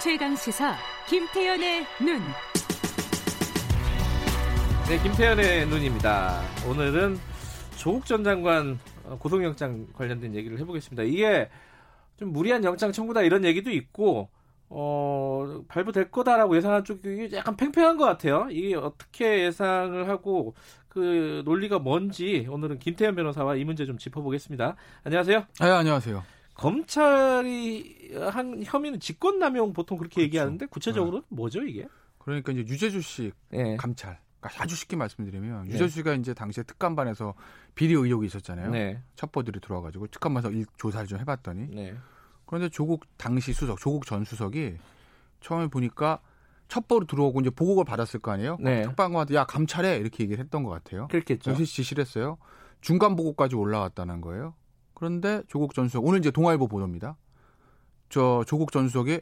최강 시사 김태현의 눈. 네, 김태현의 눈입니다. 오늘은 조국 전 장관 고소영장 관련된 얘기를 해보겠습니다. 이게 좀 무리한 영장 청구다 이런 얘기도 있고 어, 발부될 거다라고 예상한 쪽이 약간 팽팽한 것 같아요. 이게 어떻게 예상을 하고 그 논리가 뭔지 오늘은 김태현 변호사와 이 문제 좀 짚어보겠습니다. 안녕하세요. 네, 안녕하세요. 검찰이 한 혐의는 직권남용 보통 그렇게 그렇죠. 얘기하는데 구체적으로 네. 뭐죠 이게? 그러니까 이제 유재수 씨 네. 감찰. 그러니까 아주 쉽게 말씀드리면 네. 유재수 씨가 이제 당시에 특감반에서 비리 의혹이 있었잖아요. 네. 첩보들이 들어와가지고 특감반에서 일, 조사를 좀 해봤더니 네. 그런데 조국 당시 수석, 조국 전 수석이 처음에 보니까 첩보로 들어오고 이제 보고를 받았을 거 아니에요? 네. 특방관한테 야 감찰해 이렇게 얘기를 했던 것 같아요. 그렇겠죠. 역시 지시를 했어요. 중간 보고까지 올라왔다는 거예요. 그런데 조국 전 수석 오늘 이제 동아일보 보도입니다. 저 조국 전 수석이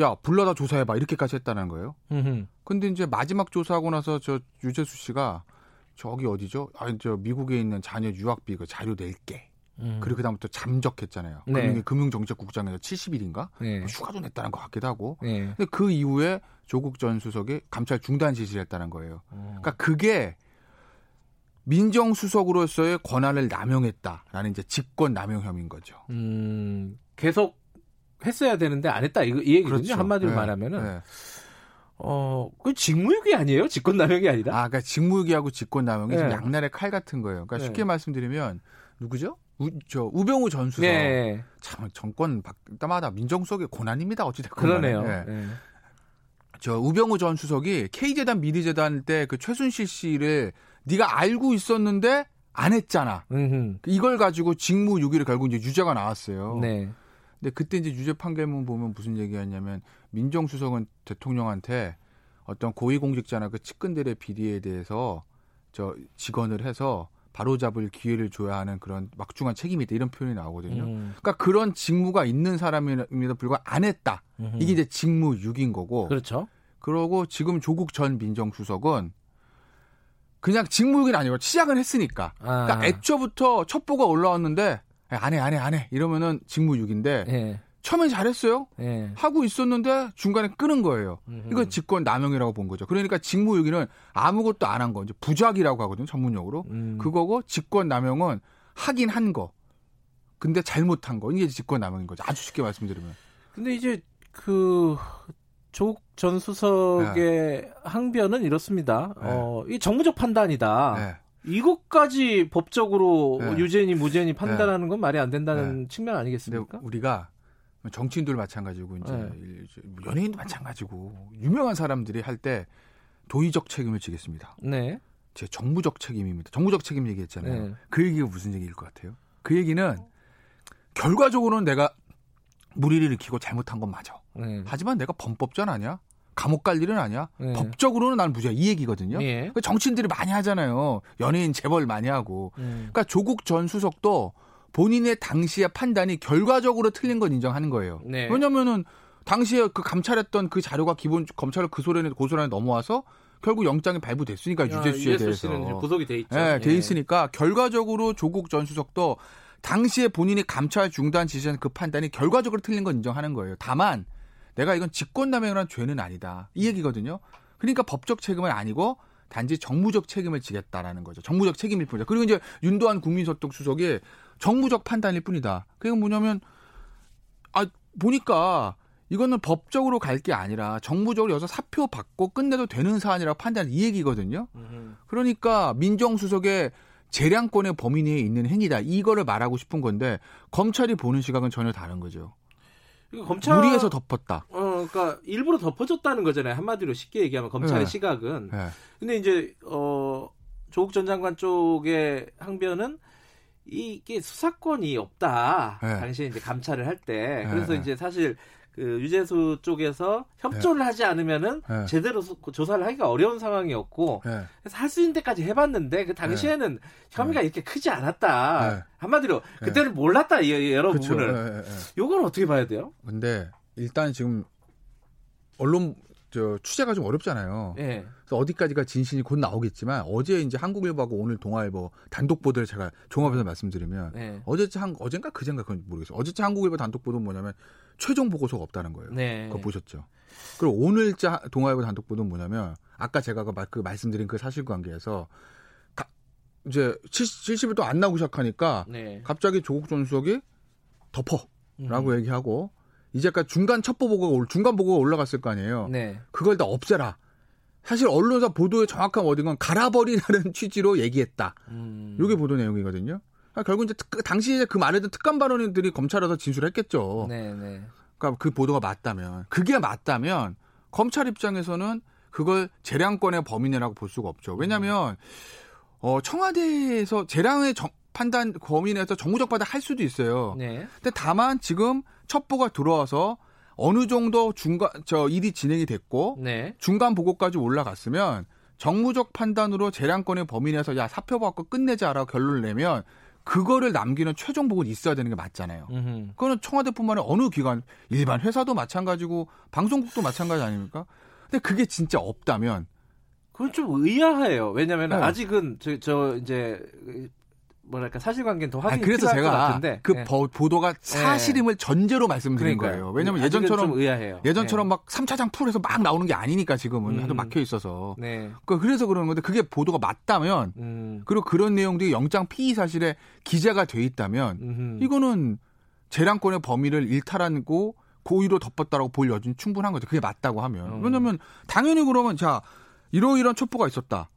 야 불러다 조사해봐 이렇게까지 했다는 거예요. 음흠. 근데 이제 마지막 조사하고 나서 저 유재수 씨가 저기 어디죠? 아, 저 미국에 있는 자녀 유학비 그 자료 낼게. 음. 그리고 그다음부터 잠적했잖아요. 네. 금융, 금융정책국장에서 70일인가 네. 휴가도 냈다는 것 같기도 하고. 네. 근데 그 이후에 조국 전 수석이 감찰 중단 지시를 했다는 거예요. 어. 그러니까 그게 민정수석으로서의 권한을 남용했다라는 이제 직권 남용 혐의인 거죠. 음, 계속 했어야 되는데 안 했다 이거 이 얘기거든요. 그렇죠. 한마디로 네. 말하면은 네. 어, 그 직무유기 아니에요? 직권 남용이 아니라? 아, 그러니까 직무유기하고 직권 남용이 네. 양날의 칼 같은 거예요. 그러니까 네. 쉽게 말씀드리면 누구죠? 우, 저 우병우 전 수석 네. 참 정권 때마다 민정수석의 고난입니다. 어찌됐건 그러네요. 네. 네. 저 우병우 전 수석이 K재단 미리재단 때 그 최순실 씨를 네가 알고 있었는데 안 했잖아. 음흠. 이걸 가지고 직무유기를 결국 이제 유죄가 나왔어요. 네. 근데 그때 이제 유죄 판결문 보면 무슨 얘기였냐면 민정수석은 대통령한테 어떤 고위공직자나 그 측근들의 비리에 대해서 저 직언을 해서 바로잡을 기회를 줘야 하는 그런 막중한 책임이 있다 이런 표현이 나오거든요. 음. 그러니까 그런 직무가 있는 사람임에도 불구하고 안 했다. 음흠. 이게 이제 직무유기인 거고. 그렇죠. 그러고 지금 조국 전 민정수석은 그냥 직무유기는 아니고 시작은 했으니까. 아. 그러니까 애초부터 첩보가 올라왔는데 안 해, 안 해, 안 해. 이러면은 직무유기인데 예. 처음엔 잘했어요. 예. 하고 있었는데 중간에 끊은 거예요. 음흠. 이거 직권 남용이라고 본 거죠. 그러니까 직무유기는 아무것도 안 한 거. 이제 부작이라고 하거든요. 전문용어로. 음. 그거고 직권 남용은 하긴 한 거. 근데 잘못한 거. 이게 직권 남용인 거죠. 아주 쉽게 말씀드리면. 근데 이제 그 조국 전 수석의 네. 항변은 이렇습니다. 네. 어, 이 정무적 판단이다. 네. 이것까지 법적으로 네. 유죄니 무죄니 판단하는 건 말이 안 된다는 네. 측면 아니겠습니까? 우리가 정치인들 마찬가지고 이제 네. 연예인도 마찬가지고 유명한 사람들이 할 때 도의적 책임을 지겠습니다. 네. 제 정무적 책임입니다. 정무적 책임 얘기했잖아요. 네. 그 얘기가 무슨 얘기일 것 같아요? 그 얘기는 결과적으로는 내가 무리를 일으키고 잘못한 건 맞아. 네. 하지만 내가 범법전 아니야? 감옥 갈 일은 아니야. 네. 법적으로는 난 무죄. 이 얘기거든요. 네. 정치인들이 많이 하잖아요. 연예인 재벌 많이 하고. 네. 그러니까 조국 전 수석도 본인의 당시의 판단이 결과적으로 틀린 건 인정하는 거예요. 네. 왜냐면은 당시에 그 감찰했던 그 자료가 기본 검찰을 그 소련에 고소란에 넘어와서 결국 영장이 발부됐으니까 야, 유재수 씨에 대해서 씨는 구속이 돼 있죠. 네, 돼 예. 있으니까 결과적으로 조국 전 수석도 당시에 본인이 감찰 중단 지시한 그 판단이 결과적으로 틀린 건 인정하는 거예요. 다만 내가 이건 직권남용이라는 죄는 아니다. 이 얘기거든요. 그러니까 법적 책임은 아니고 단지 정무적 책임을 지겠다라는 거죠. 정무적 책임일 뿐이다. 그리고 이제 윤도한 국민소통 수석이 정무적 판단일 뿐이다. 그게 뭐냐면 아 보니까 이거는 법적으로 갈 게 아니라 정무적으로 여기서 사표 받고 끝내도 되는 사안이라고 판단 이 얘기거든요. 그러니까 민정수석의 재량권의 범위 내에 있는 행위다. 이거를 말하고 싶은 건데 검찰이 보는 시각은 전혀 다른 거죠. 검찰 무리해서 덮었다. 어, 그러니까 일부러 덮어줬다는 거잖아요. 한마디로 쉽게 얘기하면 검찰의 네. 시각은. 네. 근데 이제 어 조국 전 장관 쪽의 항변은 이게 수사권이 없다. 네. 당시에 이제 감찰을 할 때. 그래서 네. 이제 사실 그 유재수 쪽에서 협조를 네. 하지 않으면은 네. 제대로 수, 조사를 하기가 어려운 상황이었고 네. 그래서 할 수 있는 데까지 해봤는데 그 당시에는 네. 혐의가 네. 이렇게 크지 않았다 네. 한마디로 그때는 몰랐다 여러 그렇죠. 부분을 요건 어떻게 봐야 돼요? 근데 일단 지금 언론 저 취재가 좀 어렵잖아요. 네. 그래서 어디까지가 진실이 곧 나오겠지만 어제 이제 한국일보하고 오늘 동아일보 단독 보도를 제가 종합해서 말씀드리면 네. 어제 한 어젠가 그젠가 그건 모르겠어요. 어제자 한국일보 단독 보도는 뭐냐면 최종 보고서가 없다는 거예요. 네. 그거 보셨죠? 그리고 오늘자 동아일보 단독 보도는 뭐냐면 아까 제가 그, 그 말씀드린 그 사실관계에서 가, 이제 70 일 또 안 나오기 시작하니까 네. 갑자기 조국 전 수석이 덮어라고 음. 얘기하고 이제까지 중간 첩보 보고가 중간 보고가 올라갔을 거 아니에요. 네. 그걸 다 없애라. 사실 언론사 보도의 정확한 워딩은 갈아버리라는 취지로 얘기했다. 음. 이게 보도 내용이거든요. 그러니까 결국 이제 특, 당시에 그 말했던 특감 발언들이 검찰에서 진술했겠죠. 네, 네. 그러니까 그 보도가 맞다면 그게 맞다면 검찰 입장에서는 그걸 재량권의 범인이라고 볼 수가 없죠. 왜냐하면 어, 청와대에서 재량의 정, 판단 범인에서 정무적 받아 할 수도 있어요. 네. 근데 다만 지금 첩보가 들어와서 어느 정도 중간 저 일이 진행이 됐고 네. 중간 보고까지 올라갔으면 정무적 판단으로 재량권의 범인에서 야 사표 받고 끝내자라고 결론을 내면 그거를 남기는 최종 보고는 있어야 되는 게 맞잖아요. 음흠. 그거는 청와대뿐만 아니라 어느 기관 일반 회사도 마찬가지고 방송국도 마찬가지 아닙니까? 근데 그게 진짜 없다면 그건 좀 의아해요. 왜냐하면 네. 아직은 저, 저 이제 뭐랄까 사실관계는 더 확인이 그래서 제가 같은데. 그 네. 보도가 네. 사실임을 네. 전제로 말씀드린 그러니까요. 거예요. 왜냐면 예전처럼 예전처럼 네. 막 3차장 풀에서 막 나오는 게 아니니까 지금은 음. 하도 막혀 있어서. 네. 그 그래서 그러는 건데 그게 보도가 맞다면 음. 그리고 그런 내용들이 영장 피의 사실에 기재가 돼 있다면 음흠. 이거는 재량권의 범위를 일탈하고 고의로 덮었다라고 볼 여지는 충분한 거죠. 그게 맞다고 하면. 음. 왜냐면 당연히 그러면 자 이러이러한 첩보가 있었다.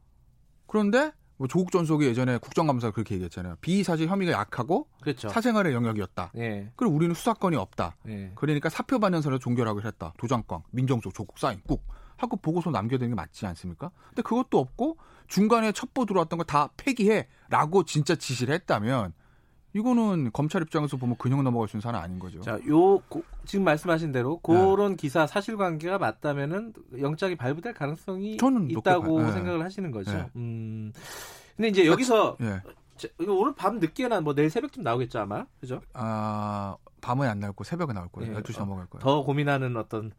그런데 뭐 조국 전 수석이 예전에 국정감사가 그렇게 얘기했잖아요. 비사실 혐의가 약하고 그렇죠. 사생활의 영역이었다. 예. 그리고 우리는 수사권이 없다. 예. 그러니까 사표 사람을 종결하기로 했다. 도장권, 민정수석, 조국 사인 꾹 하고 보고서 남겨야 되는 게 맞지 않습니까? 근데 그것도 없고 중간에 첩보 들어왔던 거 다 폐기해라고 진짜 지시를 했다면 이거는 검찰 입장에서 보면 그냥 넘어갈 수 있는 사안 아닌 거죠. 자, 요 고, 지금 말씀하신 대로 그런 네. 기사 사실관계가 맞다면은 영장이 발부될 가능성이 있다고 네. 생각을 하시는 거죠. 네. 음. 근데 이제 여기서 네. 오늘 밤 늦게나 뭐 내일 새벽쯤 나오겠죠 아마 그죠? 아 밤은 안 나올 거 새벽에 나올 거예요. 네. 12시 넘어갈 거예요. 더 고민하는 어떤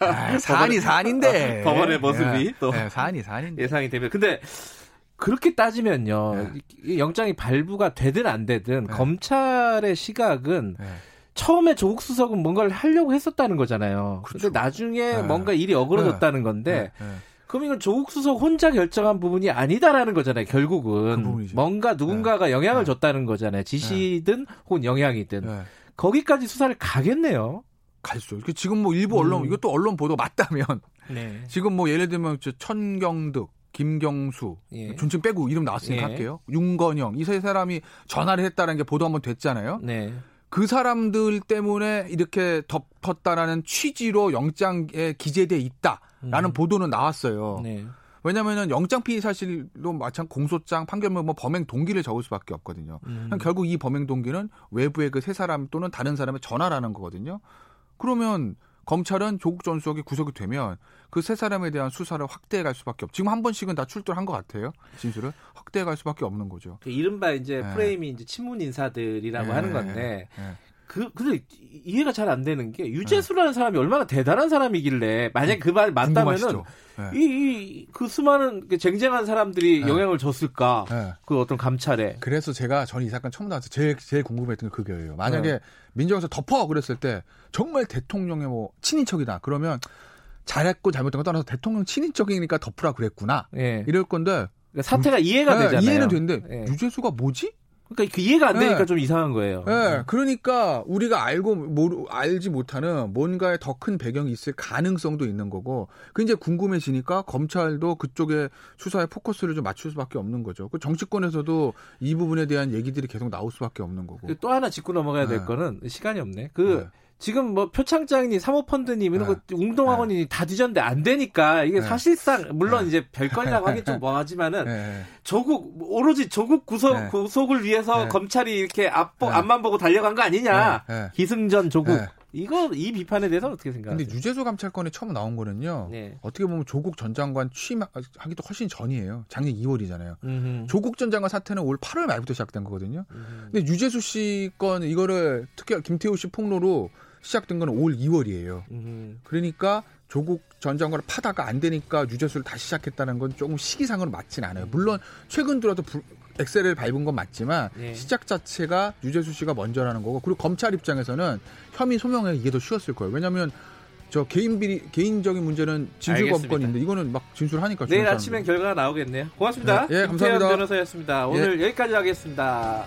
아, 사안이 사안인데 법원의 모습이 네. 또 네, 사안이 사안인데 예상이 되면 근데 그렇게 따지면요. 네. 영장이 발부가 되든 안 되든 네. 검찰의 시각은 네. 처음에 조국 수석은 뭔가를 하려고 했었다는 거잖아요. 그렇죠. 근데 나중에 네. 뭔가 일이 어그러졌다는 네. 건데 네. 그럼 이건 조국 수석 혼자 결정한 부분이 아니다라는 거잖아요. 결국은 그 뭔가 누군가가 영향을 줬다는 거잖아요. 지시든 혹은 영향이든 거기까지 수사를 가겠네요. 갈수. 지금 뭐 일부 언론 음. 이것도 언론 보도 맞다면 지금 뭐 예를 들면 천경득 김경수, 예. 존칭 빼고 이름 나왔으니까 예. 할게요. 윤건영 이 세 사람이 전화를 했다는 게 보도 한번 됐잖아요. 네. 그 사람들 때문에 이렇게 덮었다라는 취지로 영장에 기재돼 있다라는 음. 보도는 나왔어요. 네. 왜냐면은 영장 피의 사실로 마찬 공소장 판결문 뭐 범행 동기를 적을 수밖에 없거든요. 음. 결국 이 범행 동기는 외부의 그 세 사람 또는 다른 사람의 전화라는 거거든요. 그러면 검찰은 조국 전 수석이 구속이 되면 그 세 사람에 대한 수사를 확대해 갈 수밖에 없. 지금 한 번씩은 다 출두를 한 것 같아요. 진술을 확대해 갈 수밖에 없는 거죠. 그 이른바 이제 네. 프레임이 이제 친문 인사들이라고 네. 하는 건데 네. 그 근데 이해가 잘 안 되는 게 유재수라는 네. 사람이 얼마나 대단한 사람이길래 만약 그말 맞다면은 네. 이그 수많은 그 쟁쟁한 사람들이 네. 영향을 줬을까 네. 그 어떤 감찰에 그래서 제가 저는 이 사건 처음 나와서 제일 제일 궁금했던 게 그거예요. 만약에 네. 민정에서 덮어 그랬을 때 정말 대통령의 뭐 친인척이다 그러면 잘했고 잘못된 거 떠나서 대통령 친인척이니까 덮으라 그랬구나 예. 이럴 건데 그러니까 사태가 이해가 네, 되잖아요. 이해는 되는데 예. 유재수가 뭐지? 그러니까 그 이해가 안 되니까 네. 좀 이상한 거예요. 네. 그러니까 우리가 알고 모르, 알지 못하는 뭔가의 더 큰 배경이 있을 가능성도 있는 거고 그 이제 궁금해지니까 검찰도 그쪽에 수사에 포커스를 좀 맞출 수밖에 없는 거죠. 그 정치권에서도 이 부분에 대한 얘기들이 계속 나올 수밖에 없는 거고. 또 하나 짚고 넘어가야 될 네. 거는 시간이 없네. 그 네. 지금 뭐 표창장이니 사모펀드니 이런 네. 거 운동학원이 네. 다 뒤졌는데 안 되니까 이게 네. 사실상 물론 네. 이제 별건이라고 하긴 좀 뭐하지만은 네. 조국 오로지 조국 구속 네. 구속을 위해서 검찰이 이렇게 앞 앞만 보고 달려간 거 아니냐 기승전 조국 이거 이 비판에 대해서 어떻게 생각하세요? 근데 유재수 감찰권이 처음 나온 거는요. 어떻게 보면 조국 전 장관 취임하기도 훨씬 전이에요. 작년 2월이잖아요. 음흠. 조국 전 장관 사태는 올 8월 말부터 시작된 거거든요. 음흠. 근데 유재수 씨 건 이거를 특히 김태우 씨 폭로로 시작된 건 올 2월이에요. 음. 그러니까 조국 전 장관을 파다가 안 되니까 유죄수를 다시 시작했다는 건 조금 시기상으로 맞진 않아요. 물론 최근 들어도 부, 엑셀을 밟은 건 맞지만 네. 시작 자체가 유재수 씨가 먼저라는 거고 그리고 검찰 입장에서는 혐의 소명에 이게 더 쉬웠을 거예요. 왜냐하면 저 개인 비리 개인적인 문제는 진술 법권인데 이거는 막 진술하니까 내일 아침엔 결과가 나오겠네요. 고맙습니다. 네, 예, 감사합니다. 변호사였습니다. 오늘 예. 여기까지 하겠습니다.